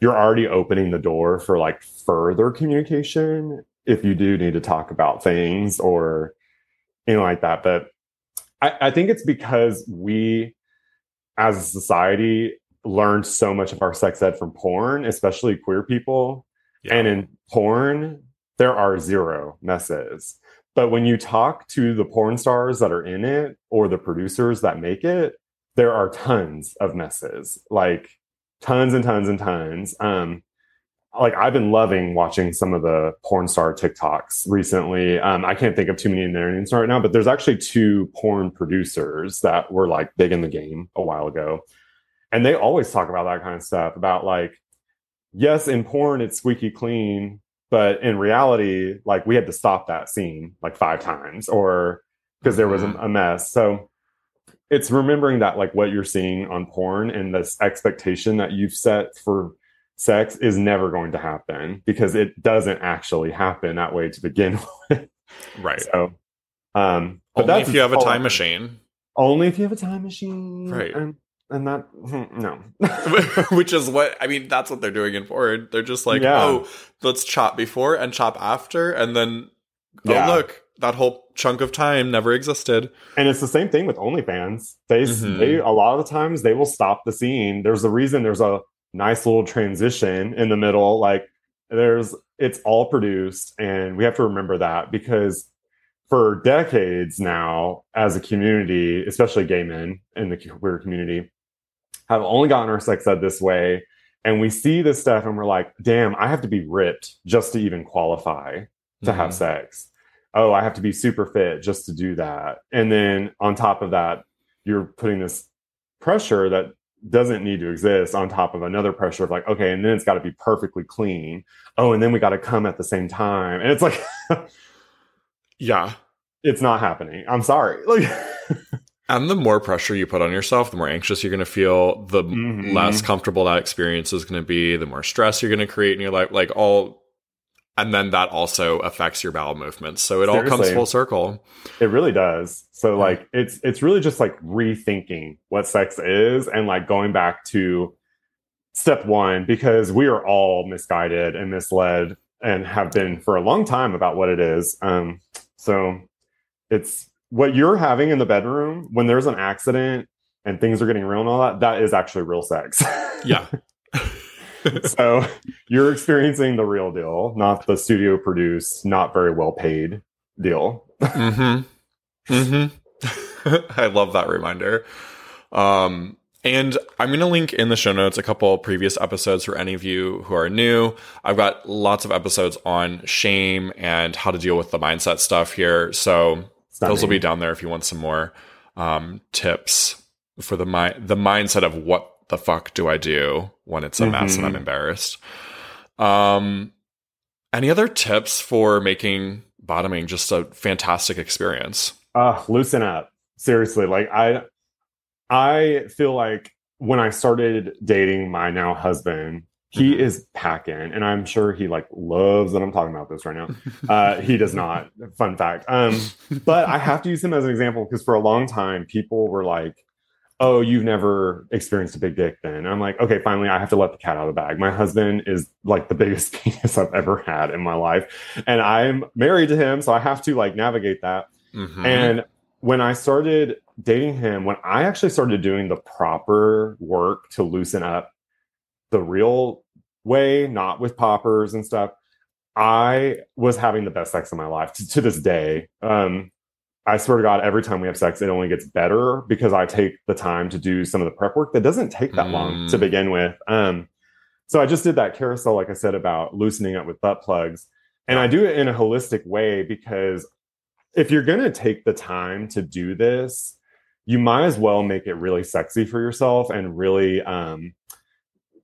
you're already opening the door for like further communication if you do need to talk about things or anything like that. But I, I think it's because we, as a society, learned so much of our sex ed from porn, especially queer people. Yeah. And in porn, there are zero messes. But when you talk to the porn stars that are in it or the producers that make it, there are tons of messes, like tons and tons and tons. Um, like I've been loving watching some of the porn star TikToks recently. Um, I can't think of too many in names right now, but there's actually two porn producers that were like big in the game a while ago. And they always talk about that kind of stuff about like, yes, in porn, it's squeaky clean, but in reality, like we had to stop that scene like five times or because there was a, mm-hmm. mess. So it's remembering that like what you're seeing on porn and this expectation that you've set for sex is never going to happen because it doesn't actually happen that way to begin with. Right. So, um, but only that's if you have a time machine. Only if you have a time machine. Right. And and that hmm, no which is what i mean that's what they're doing in forward they're just like yeah. oh let's chop before and chop after and then oh yeah. look that whole chunk of time never existed and it's the same thing with onlyfans they, mm-hmm. they a lot of the times they will stop the scene there's a reason there's a nice little transition in the middle like there's it's all produced and we have to remember that because for decades now as a community especially gay men in the queer community have only gotten our sex ed this way. And we see this stuff and we're like, damn, I have to be ripped just to even qualify to mm-hmm. have sex. Oh, I have to be super fit just to do that. And then on top of that, you're putting this pressure that doesn't need to exist on top of another pressure of like, okay, and then it's got to be perfectly clean. Oh, and then we got to come at the same time. And it's like, yeah, it's not happening. I'm sorry. Like, And the more pressure you put on yourself, the more anxious you're going to feel, the mm-hmm. less comfortable that experience is going to be, the more stress you're going to create in your life, like all and then that also affects your bowel movements. So it Seriously. all comes full circle. It really does. So like it's it's really just like rethinking what sex is and like going back to step 1 because we are all misguided and misled and have been for a long time about what it is. Um so it's what you're having in the bedroom when there's an accident and things are getting real and all that, that is actually real sex. yeah. so you're experiencing the real deal, not the studio produced, not very well paid deal. mm-hmm. Mm-hmm. I love that reminder. Um, and I'm going to link in the show notes a couple previous episodes for any of you who are new. I've got lots of episodes on shame and how to deal with the mindset stuff here. So those will be down there if you want some more um, tips for the the mindset of what the fuck do I do when it's a mm-hmm. mess and I'm mm-hmm. embarrassed. Um, any other tips for making bottoming just a fantastic experience? Uh, loosen up. Seriously, like I, I feel like when I started dating my now husband, he mm-hmm. is packing and i'm sure he like loves that i'm talking about this right now uh, he does not fun fact um, but i have to use him as an example because for a long time people were like oh, you've never experienced a big dick then. And I'm like, okay, finally, I have to let the cat out of the bag. My husband is like the biggest penis I've ever had in my life. And I'm married to him. So I have to like navigate that. Mhm. And when I started dating him, when I actually started doing the proper work to loosen up the real way, not with poppers and stuff, I was having the best sex of my life to, to this day. Um, I swear to God, every time we have sex, it only gets better because I take the time to do some of the prep work that doesn't take that long to Mm. begin with. Um, so I just did that carousel, like I said, about loosening up with butt plugs. And I do it in a holistic way because if you're going to take the time to do this, you might as well make it really sexy for yourself and really um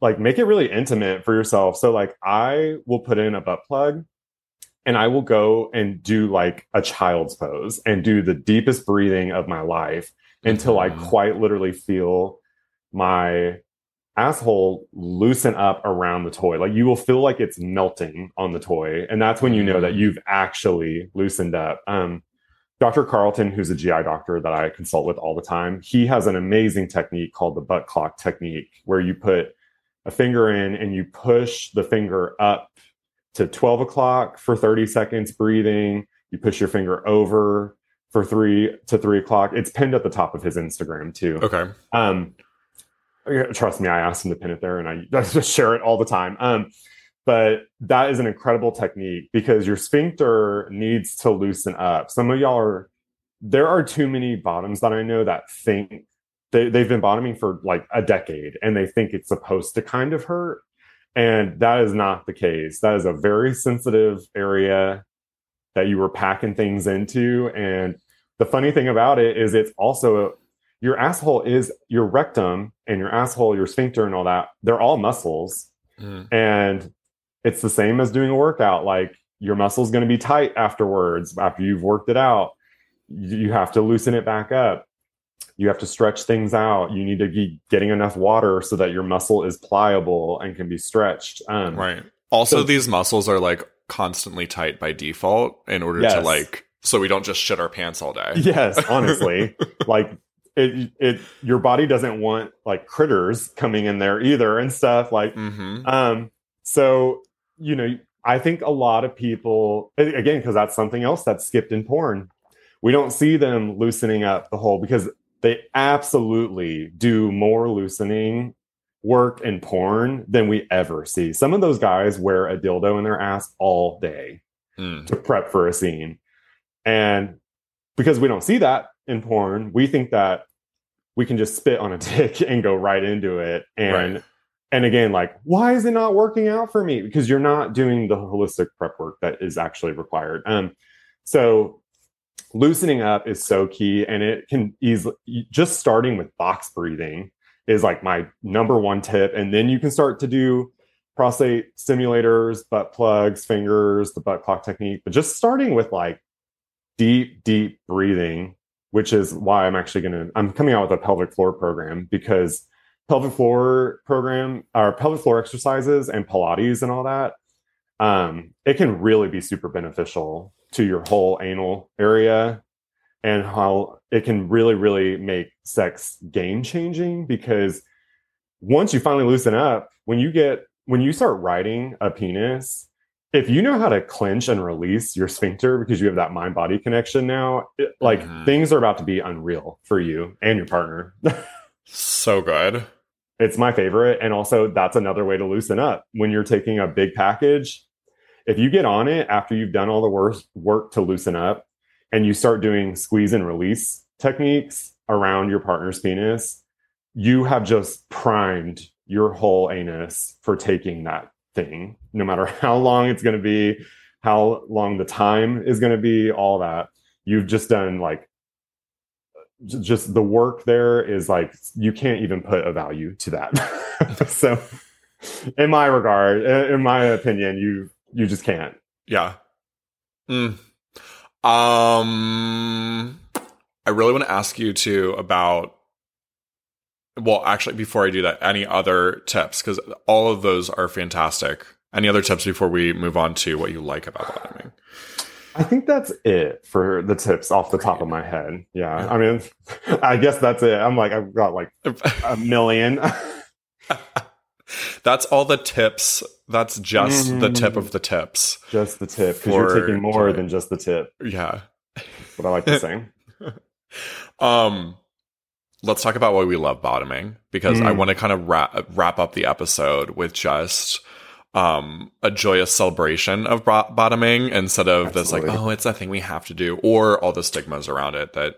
like make it really intimate for yourself. So like I will put in a butt plug and I will go and do like a child's pose and do the deepest breathing of my life until I Mhm. quite literally feel my asshole loosen up around the toy. Like you will feel like it's melting on the toy. And that's when you know that Mhm. you've actually loosened up. Um, Dr. Carlton, who's a GI doctor that I consult with all the time, he has an amazing technique called the butt clock technique, where you put a finger in and you push the finger up to 12 o'clock for 30 seconds breathing. You push your finger over for three to three o'clock. It's pinned at the top of his Instagram too. Okay. Um, trust me, I asked him to pin it there, and I, I just share it all the time. Um, but that is an incredible technique because your sphincter needs to loosen up. Some of y'all are there are too many bottoms that I know that think they, they've been bottoming for like a decade and they think it's supposed to kind of hurt. And that is not the case. That is a very sensitive area that you were packing things into. And the funny thing about it is it's also your asshole is your rectum and your asshole, your sphincter and all that. They're all muscles. Mm. And it's the same as doing a workout. Like your muscle's going to be tight afterwards, after you've worked it out. You you have to loosen it back up. You have to stretch things out. You need to be getting enough water so that your muscle is pliable and can be stretched. Um, Right. Also, So- these muscles are like constantly tight by default in order to like, so we don't just shit our pants all day. Yes, honestly, like it, it, your body doesn't want like critters coming in there either and stuff. Like, hmm Um, so you know, I think a lot of people again because that's something else that's skipped in porn. We don't see them loosening up the whole because they absolutely do more loosening work in porn than we ever see. Some of those guys wear a dildo in their ass all day Mm. to prep for a scene. And because we don't see that in porn, we think that we can just spit on a dick and go right into it. And Right. and again, like, why is it not working out for me? Because you're not doing the holistic prep work that is actually required. Um, so loosening up is so key, and it can easily just starting with box breathing is like my number one tip, and then you can start to do prostate stimulators, butt plugs, fingers, the butt clock technique, but just starting with like deep, deep breathing, which is why I'm actually going to, I'm coming out with a pelvic floor program because pelvic floor program or pelvic floor exercises and Pilates and all that, um, it can really be super beneficial to your whole anal area and how it can really, really make sex game changing because once you finally loosen up, when you get, when you start riding a penis, if you know how to clench and release your sphincter because you have that mind body connection now, it, like Mhm. things are about to be unreal for you and your partner. So good. it's my favorite. And also, that's another way to loosen up when you're taking a big package. If you get on it after you've done all the work, work to loosen up and you start doing squeeze and release techniques around your partner's penis, you have just primed your whole anus for taking that thing, no matter how long it's going to be, how long the time is going to be, all that. You've just done like just the work there is like you can't even put a value to that. so, in my regard, in in my opinion, you you just can't. Yeah. Mm. Um, I really want to ask you too about. Well, actually, before I do that, any other tips? Because all of those are fantastic. Any other tips before we move on to what you like about bottoming? I think that's it for the tips off the top of my head. Yeah. I mean, I guess that's it. I'm like, I've got like a million. that's all the tips. That's just mm. the tip of the tips. Just the tip. Because you're taking more than just the tip. Yeah. What I like to say. um, let's talk about why we love bottoming because mm. I want to kind of wrap, wrap up the episode with just um, a joyous celebration of bottoming instead of Absolutely. this like, oh, it's a thing we have to do, or all the stigmas around it that,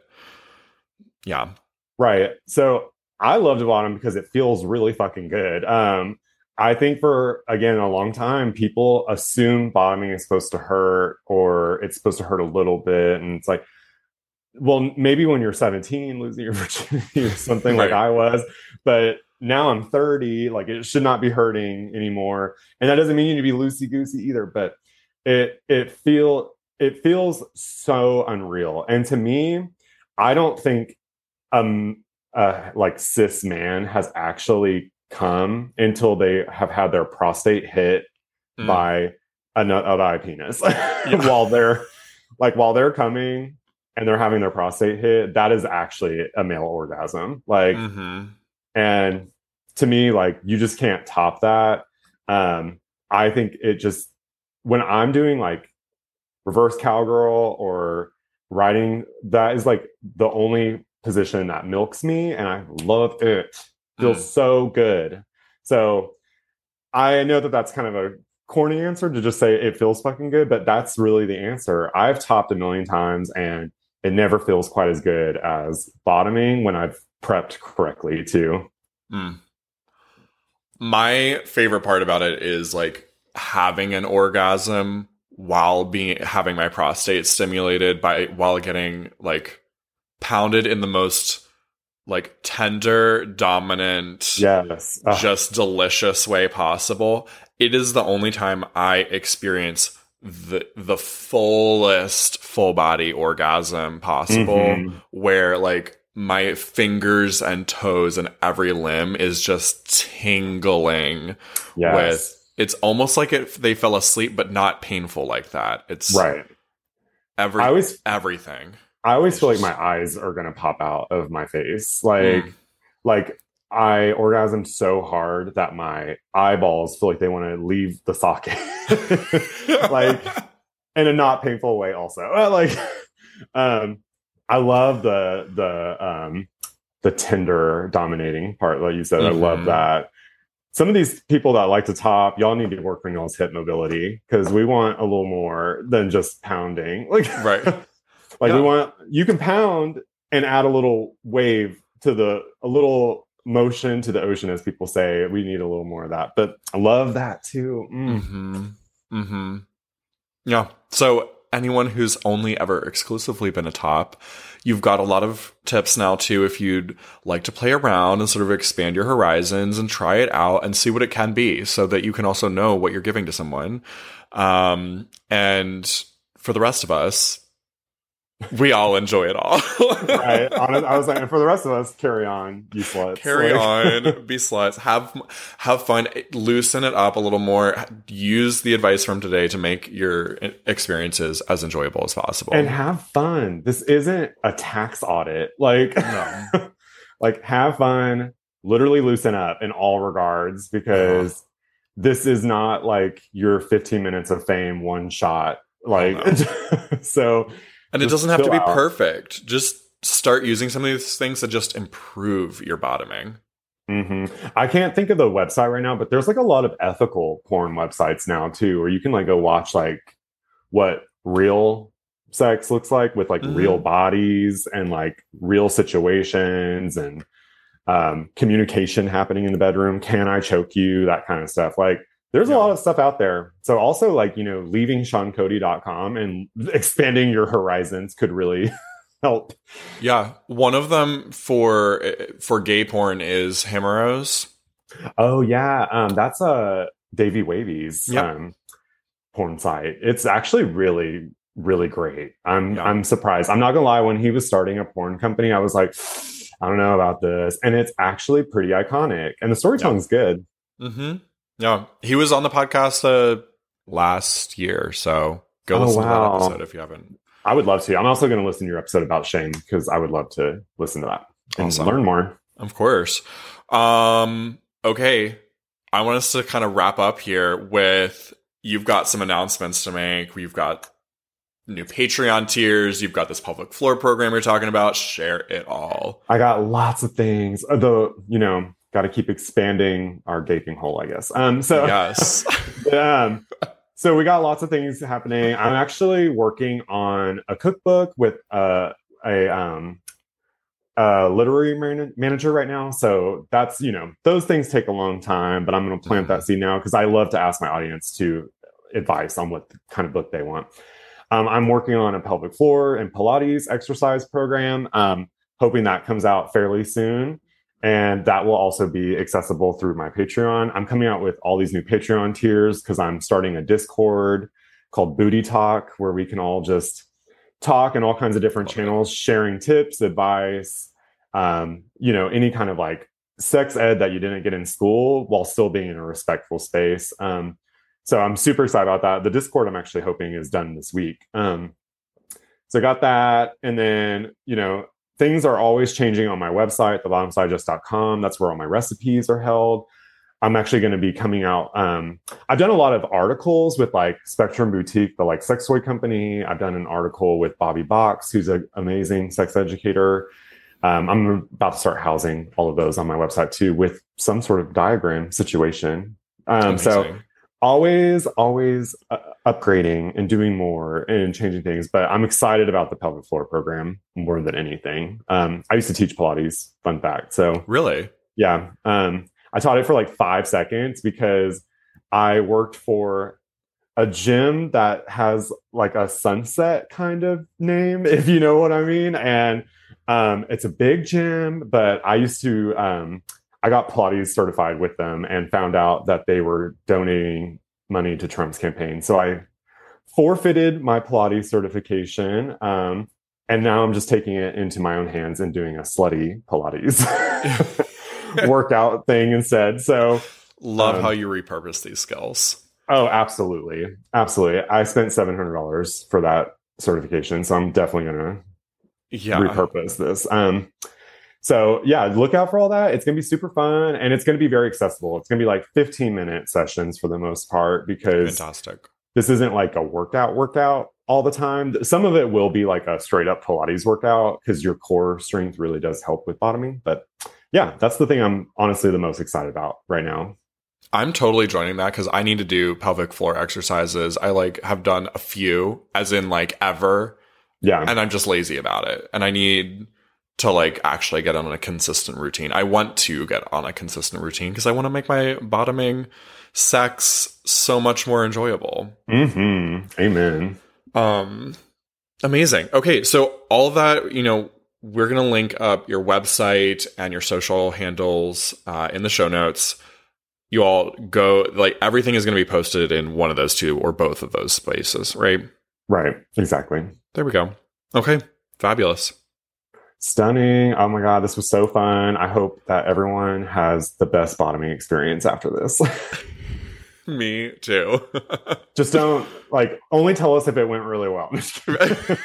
yeah. Right. So I love to bottom because it feels really fucking good. Um, I think for again a long time, people assume bottoming is supposed to hurt or it's supposed to hurt a little bit, and it's like, well, maybe when you're 17, losing your virginity or something right. like I was, but now I'm 30, like it should not be hurting anymore. And that doesn't mean you need to be loosey goosey either, but it it feel it feels so unreal. And to me, I don't think um uh like cis man has actually come until they have had their prostate hit mm. by a nut of eye penis. While they're like while they're coming and they're having their prostate hit that is actually a male orgasm. Like mm-hmm. and to me like you just can't top that. Um i think it just when i'm doing like reverse cowgirl or riding that is like the only position that milks me and i love it feels mm. so good so i know that that's kind of a corny answer to just say it feels fucking good but that's really the answer i've topped a million times and it never feels quite as good as bottoming when i've prepped correctly too Mm. My favorite part about it is like having an orgasm while being having my prostate stimulated by while getting like pounded in the most like tender, dominant, yes, just delicious way possible. It is the only time I experience the the fullest full body orgasm possible mm-hmm. where like my fingers and toes and every limb is just tingling yes. with it's almost like it they fell asleep but not painful like that it's right every I always, everything i always feel like my eyes are gonna pop out of my face like mm. like i orgasm so hard that my eyeballs feel like they want to leave the socket like in a not painful way also like um I love the the um the tender dominating part, like you said. Mm-hmm. I love mm-hmm. that. Some of these people that like to top, y'all need to work on y'all's hip mobility because we want a little more than just pounding. Like, right. Like yeah. we want you can pound and add a little wave to the a little motion to the ocean, as people say. We need a little more of that. But I love that too. Mm. Mm-hmm. Mm-hmm. Yeah. So anyone who's only ever exclusively been a top, you've got a lot of tips now too if you'd like to play around and sort of expand your horizons and try it out and see what it can be so that you can also know what you're giving to someone. Um, and for the rest of us, we all enjoy it all. right. I was like, and for the rest of us, carry on, be sluts. Carry like. on, be sluts. Have have fun. Loosen it up a little more. Use the advice from today to make your experiences as enjoyable as possible. And have fun. This isn't a tax audit. Like, no. like have fun. Literally loosen up in all regards because uh-huh. this is not like your 15 minutes of fame one shot. Like, so and it doesn't have to be out. perfect. Just start using some of these things to just improve your bottoming. Mm-hmm. I can't think of the website right now, but there's like a lot of ethical porn websites now too, where you can like go watch like what real sex looks like with like mm-hmm. real bodies and like real situations and um, communication happening in the bedroom. Can I choke you? That kind of stuff. Like there's yeah. a lot of stuff out there. So also like, you know, leaving SeanCody.com and expanding your horizons could really help. Yeah. One of them for for gay porn is Himeros. Oh yeah. Um that's a Davey Wavy's yep. um porn site. It's actually really really great. I'm yeah. I'm surprised. I'm not gonna lie, when he was starting a porn company, I was like, I don't know about this. And it's actually pretty iconic. And the storytelling's yeah. good. Mm-hmm. Yeah, he was on the podcast uh, last year, so Go Oh, listen wow. to that episode if you haven't. I would love to. I'm also going to listen to your episode about shame because I would love to listen to that and Awesome. learn more. Of course. Um, okay. I want us to kind of wrap up here with you've got some announcements to make. We've got new Patreon tiers. You've got this pelvic floor program you're talking about. Share it all. I got lots of things. Although, you know, got to keep expanding our gaping hole, I guess. Um, so Yes. um, so we got lots of things happening. I'm actually working on a cookbook with uh, a um, a literary man- manager right now. So that's you know those things take a long time, but I'm going to plant that seed now because I love to ask my audience to advice on what kind of book they want. Um, I'm working on a pelvic floor and Pilates exercise program. Um, hoping that comes out fairly soon. And that will also be accessible through my Patreon. I'm coming out with all these new Patreon tiers because I'm starting a Discord called Booty Talk, where we can all just talk in all kinds of different channels, sharing tips, advice, um, you know, any kind of like sex ed that you didn't get in school while still being in a respectful space. Um, so I'm super excited about that. The Discord I'm actually hoping is done this week. Um, so I got that. And then, you know, things are always changing on my website, thebottomsdigest.com. That's where all my recipes are held. I'm actually going to be coming out. Um, I've done a lot of articles with like Spectrum Boutique, the like sex toy company. I've done an article with Bobby Box, who's an amazing sex educator. Um, I'm about to start housing all of those on my website too, with some sort of diagram situation. Um, so. Always always uh, upgrading and doing more and changing things but i'm excited about the pelvic floor program more than anything um, i used to teach pilates fun fact so really? yeah um, i taught it for like five seconds because i worked for a gym that has like a sunset kind of name if you know what i mean and um, it's a big gym but i used to um, i got pilates certified with them and found out that they were donating money to trump's campaign so i forfeited my pilates certification um, and now i'm just taking it into my own hands and doing a slutty pilates workout thing instead so Love Um, how you repurpose these skills. Oh, absolutely. Absolutely. I spent $700 for that certification. So I'm definitely going to Yeah. repurpose this. Um, so yeah, look out for all that. It's going to be super fun and it's going to be very accessible. It's going to be like 15 minute sessions for the most part because Fantastic. this isn't like a workout workout all the time. Some of it will be like a straight up Pilates workout because your core strength really does help with bottoming. But yeah, that's the thing I'm honestly the most excited about right now. I'm totally joining that because I need to do pelvic floor exercises. I like have done a few, as in like ever, Yeah. and I'm just lazy about it. And I need to like actually get on a consistent routine. I want to get on a consistent routine because I want to make my bottoming sex so much more enjoyable. hmm Amen. Um, amazing. Okay, so all of that, you know, we're gonna link up your website and your social handles uh, in the show notes. You all go like everything is gonna be posted in one of those two or both of those spaces, right? Right. Exactly. There we go. Okay, fabulous. Stunning. Oh my God. This was so fun. I hope that everyone has the best bottoming experience after this. Me too. Just don't like only tell us if it went really well.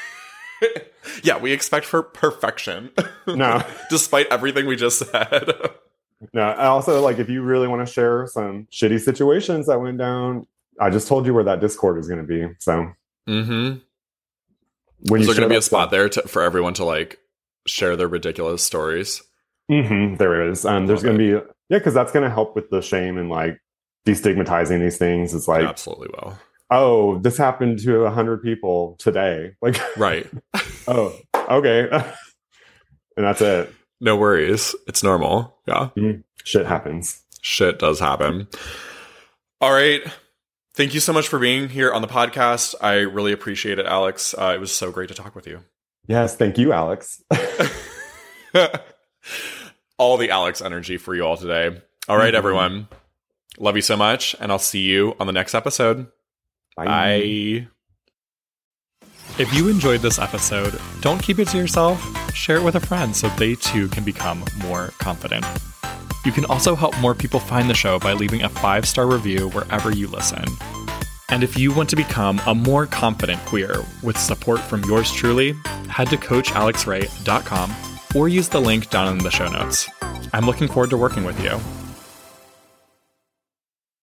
yeah, we expect for perfection. no, despite everything we just said. no. I Also, like if you really want to share some shitty situations that went down, I just told you where that Discord is going to be. So mm-hmm. when Is there going to be a spot there to, for everyone to like share their ridiculous stories? hmm there is. Um, there's going to be yeah, because that's going to help with the shame and like destigmatizing these things. It's like, Absolutely well. oh, this happened to a hundred people today. Like, Right. oh, okay, and that's it. No worries. It's normal. Yeah. Shit happens. Shit does happen. All right. Thank you so much for being here on the podcast. I really appreciate it, Alex. Uh, it was so great to talk with you. Yes, thank you, Alex. all the Alex energy for you all today. All right, Mhm. everyone. Love you so much, and I'll see you on the next episode. Bye. If you enjoyed this episode, don't keep it to yourself. Share it with a friend so they too can become more confident. You can also help more people find the show by leaving a five star review wherever you listen. And if you want to become a more confident queer with support from yours truly, head to CoachAlexRay.com or use the link down in the show notes. I'm looking forward to working with you.